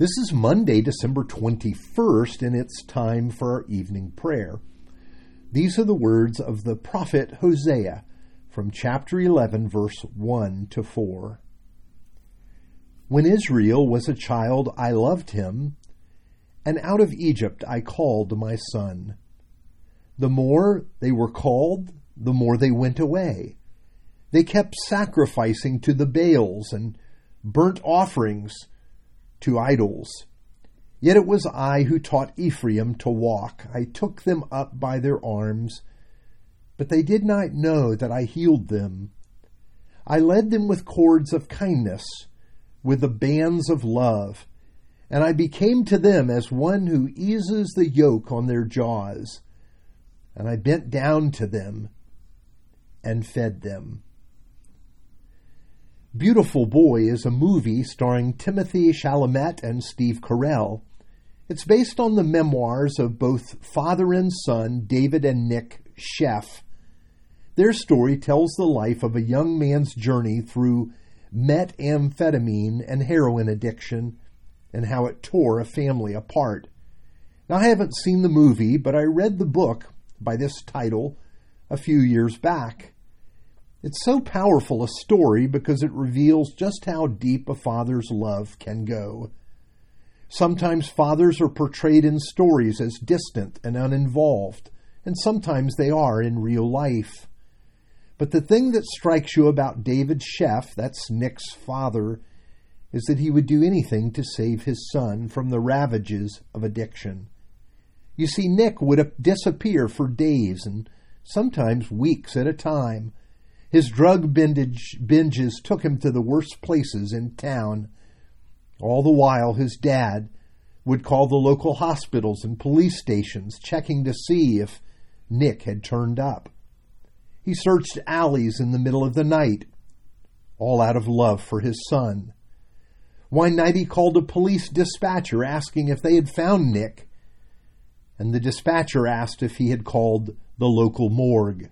This is Monday, December 21st, and it's time for our evening prayer. These are the words of the prophet Hosea from chapter 11, verse 1 to 4. When Israel was a child, I loved him, and out of Egypt I called my son. The more they were called, the more they went away. They kept sacrificing to the Baals and burnt offerings to idols. Yet it was I who taught Ephraim to walk. I took them up by their arms, but they did not know that I healed them. I led them with cords of kindness, with the bands of love, and I became to them as one who eases the yoke on their jaws. And I bent down to them and fed them. Beautiful Boy is a movie starring Timothy Chalamet and Steve Carell. It's based on the memoirs of both father and son, David and Nick Sheff. Their story tells the life of a young man's journey through methamphetamine and heroin addiction and how it tore a family apart. Now, I haven't seen the movie, but I read the book by this title a few years back. It's so powerful a story because it reveals just how deep a father's love can go. Sometimes fathers are portrayed in stories as distant and uninvolved, and sometimes they are in real life. But the thing that strikes you about David Sheff, that's Nick's father, is that he would do anything to save his son from the ravages of addiction. You see, Nick would disappear for days and sometimes weeks at a time his drug binge, binges took him to the worst places in town. All the while, his dad would call the local hospitals and police stations, checking to see if Nick had turned up. He searched alleys in the middle of the night, all out of love for his son. One night he called a police dispatcher asking if they had found Nick, and the dispatcher asked if he had called the local morgue.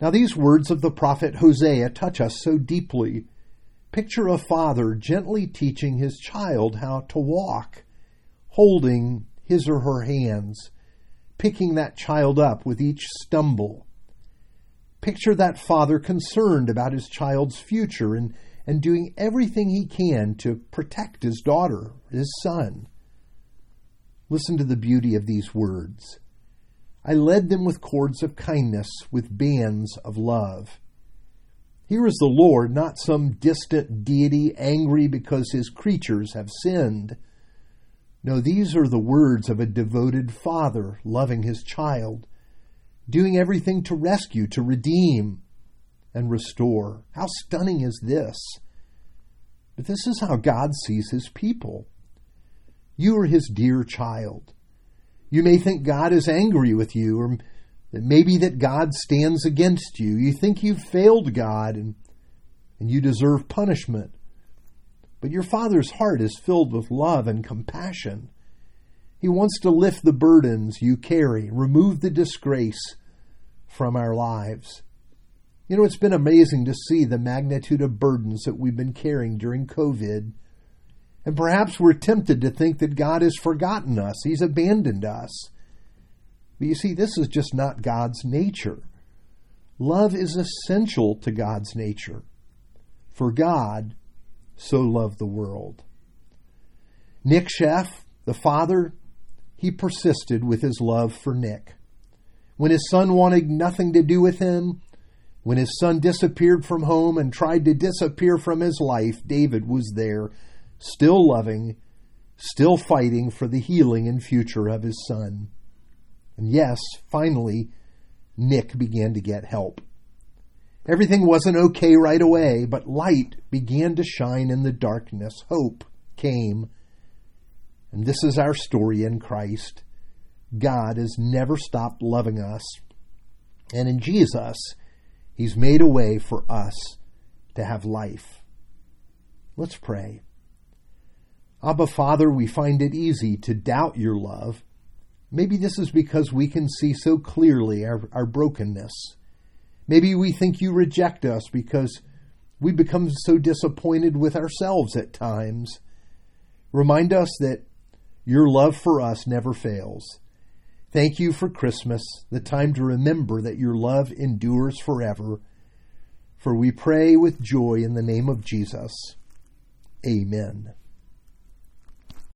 Now, these words of the prophet Hosea touch us so deeply. Picture a father gently teaching his child how to walk, holding his or her hands, picking that child up with each stumble. Picture that father concerned about his child's future and, and doing everything he can to protect his daughter, his son. Listen to the beauty of these words. I led them with cords of kindness, with bands of love. Here is the Lord, not some distant deity angry because his creatures have sinned. No, these are the words of a devoted father loving his child, doing everything to rescue, to redeem, and restore. How stunning is this? But this is how God sees his people. You are his dear child. You may think God is angry with you, or maybe that God stands against you. You think you've failed God and, and you deserve punishment. But your Father's heart is filled with love and compassion. He wants to lift the burdens you carry, remove the disgrace from our lives. You know, it's been amazing to see the magnitude of burdens that we've been carrying during COVID and perhaps we're tempted to think that God has forgotten us, He's abandoned us. But you see, this is just not God's nature. Love is essential to God's nature. For God so loved the world. Nick Sheff, the father, he persisted with his love for Nick. When his son wanted nothing to do with him, when his son disappeared from home and tried to disappear from his life, David was there still loving, still fighting for the healing and future of his son. And yes, finally, Nick began to get help. Everything wasn't okay right away, but light began to shine in the darkness. Hope came. And this is our story in Christ. God has never stopped loving us. And in Jesus, He's made a way for us to have life. Let's pray. Abba, Father, we find it easy to doubt your love. Maybe this is because we can see so clearly our, our brokenness. Maybe we think you reject us because we become so disappointed with ourselves at times. Remind us that your love for us never fails. Thank you for Christmas, the time to remember that your love endures forever. For we pray with joy in the name of Jesus. Amen.